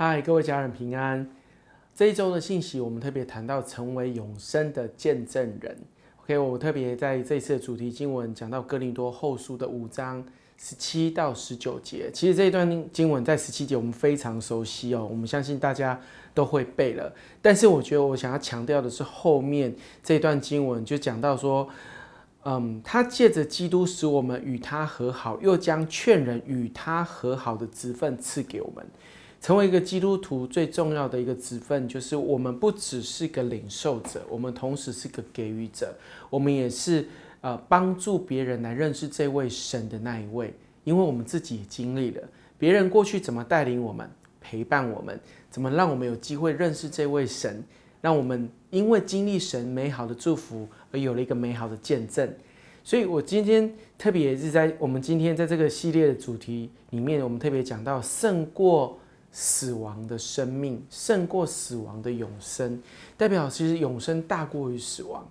嗨，各位家人平安。这一周的信息，我们特别谈到成为永生的见证人。OK，我特别在这次的主题经文讲到哥林多后书的五章十七到十九节。其实这一段经文在十七节我们非常熟悉哦，我们相信大家都会背了。但是我觉得我想要强调的是后面这段经文，就讲到说，嗯，他借着基督使我们与他和好，又将劝人与他和好的职分赐给我们。成为一个基督徒最重要的一个职分，就是我们不只是个领受者，我们同时是个给予者，我们也是呃帮助别人来认识这位神的那一位，因为我们自己也经历了别人过去怎么带领我们、陪伴我们，怎么让我们有机会认识这位神，让我们因为经历神美好的祝福而有了一个美好的见证。所以我今天特别是在我们今天在这个系列的主题里面，我们特别讲到胜过。死亡的生命胜过死亡的永生，代表其实永生大过于死亡。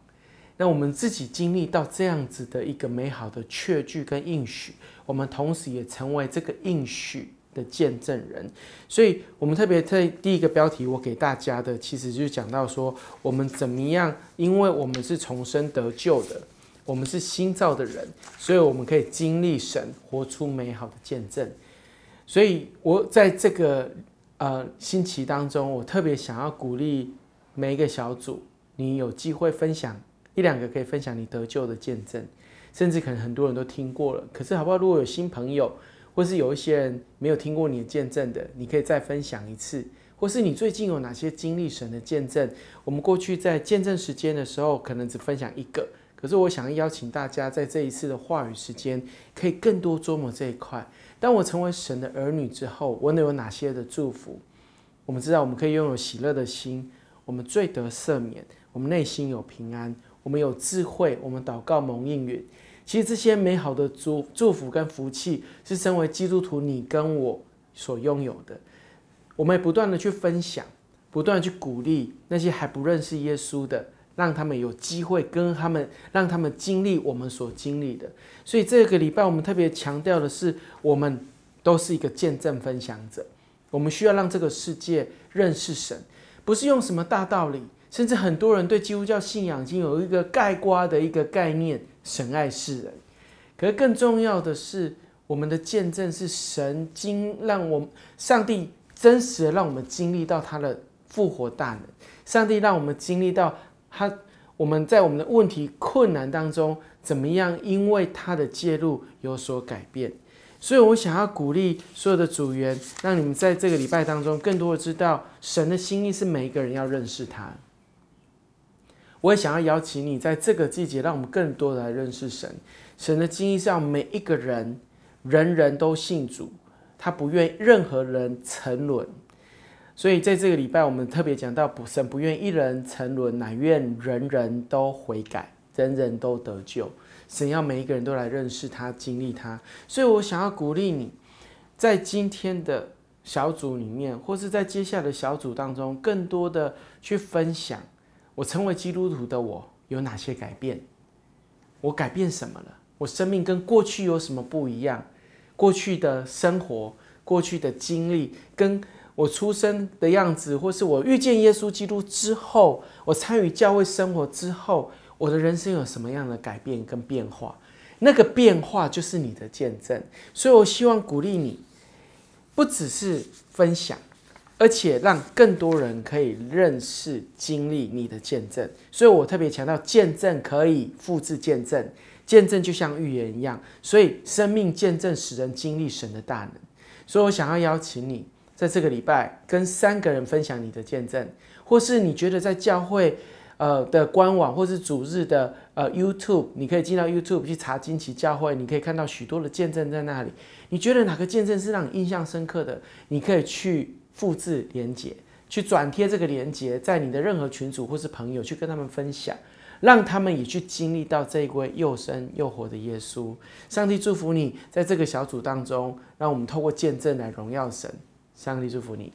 那我们自己经历到这样子的一个美好的确据跟应许，我们同时也成为这个应许的见证人。所以，我们特别在第一个标题我给大家的，其实就是讲到说，我们怎么样，因为我们是重生得救的，我们是新造的人，所以我们可以经历神，活出美好的见证。所以，我在这个呃星期当中，我特别想要鼓励每一个小组，你有机会分享一两个可以分享你得救的见证，甚至可能很多人都听过了。可是，好不好？如果有新朋友，或是有一些人没有听过你的见证的，你可以再分享一次。或是你最近有哪些经历神的见证？我们过去在见证时间的时候，可能只分享一个。可是，我想要邀请大家在这一次的话语时间，可以更多琢磨这一块。当我成为神的儿女之后，我能有哪些的祝福？我们知道，我们可以拥有喜乐的心，我们罪得赦免，我们内心有平安，我们有智慧，我们祷告蒙应允。其实这些美好的祝祝福跟福气，是身为基督徒你跟我所拥有的。我们也不断的去分享，不断去鼓励那些还不认识耶稣的。让他们有机会跟他们，让他们经历我们所经历的。所以这个礼拜我们特别强调的是，我们都是一个见证分享者。我们需要让这个世界认识神，不是用什么大道理。甚至很多人对基督教信仰已经有一个盖瓜的一个概念：神爱世人。可是更重要的是，我们的见证是神经让我们上帝真实的让我们经历到他的复活大能。上帝让我们经历到。他，我们在我们的问题困难当中，怎么样？因为他的介入有所改变，所以我想要鼓励所有的组员，让你们在这个礼拜当中，更多的知道神的心意是每一个人要认识他。我也想要邀请你，在这个季节，让我们更多的来认识神。神的经意是要每一个人，人人都信主，他不愿任何人沉沦。所以在这个礼拜，我们特别讲到，不神不愿一人沉沦，乃愿人人都悔改，人人都得救。神要每一个人都来认识他，经历他。所以我想要鼓励你，在今天的小组里面，或是在接下来的小组当中，更多的去分享，我成为基督徒的我有哪些改变？我改变什么了？我生命跟过去有什么不一样？过去的生活，过去的经历，跟我出生的样子，或是我遇见耶稣基督之后，我参与教会生活之后，我的人生有什么样的改变跟变化？那个变化就是你的见证。所以我希望鼓励你，不只是分享，而且让更多人可以认识、经历你的见证。所以我特别强调，见证可以复制见证，见证就像预言一样。所以生命见证使人经历神的大能。所以我想要邀请你。在这个礼拜，跟三个人分享你的见证，或是你觉得在教会，呃的官网，或是主日的呃 YouTube，你可以进到 YouTube 去查惊奇教会，你可以看到许多的见证在那里。你觉得哪个见证是让你印象深刻的？你可以去复制连接，去转贴这个连接，在你的任何群组或是朋友去跟他们分享，让他们也去经历到这一位又生又活的耶稣。上帝祝福你，在这个小组当中，让我们透过见证来荣耀神。上帝祝福你。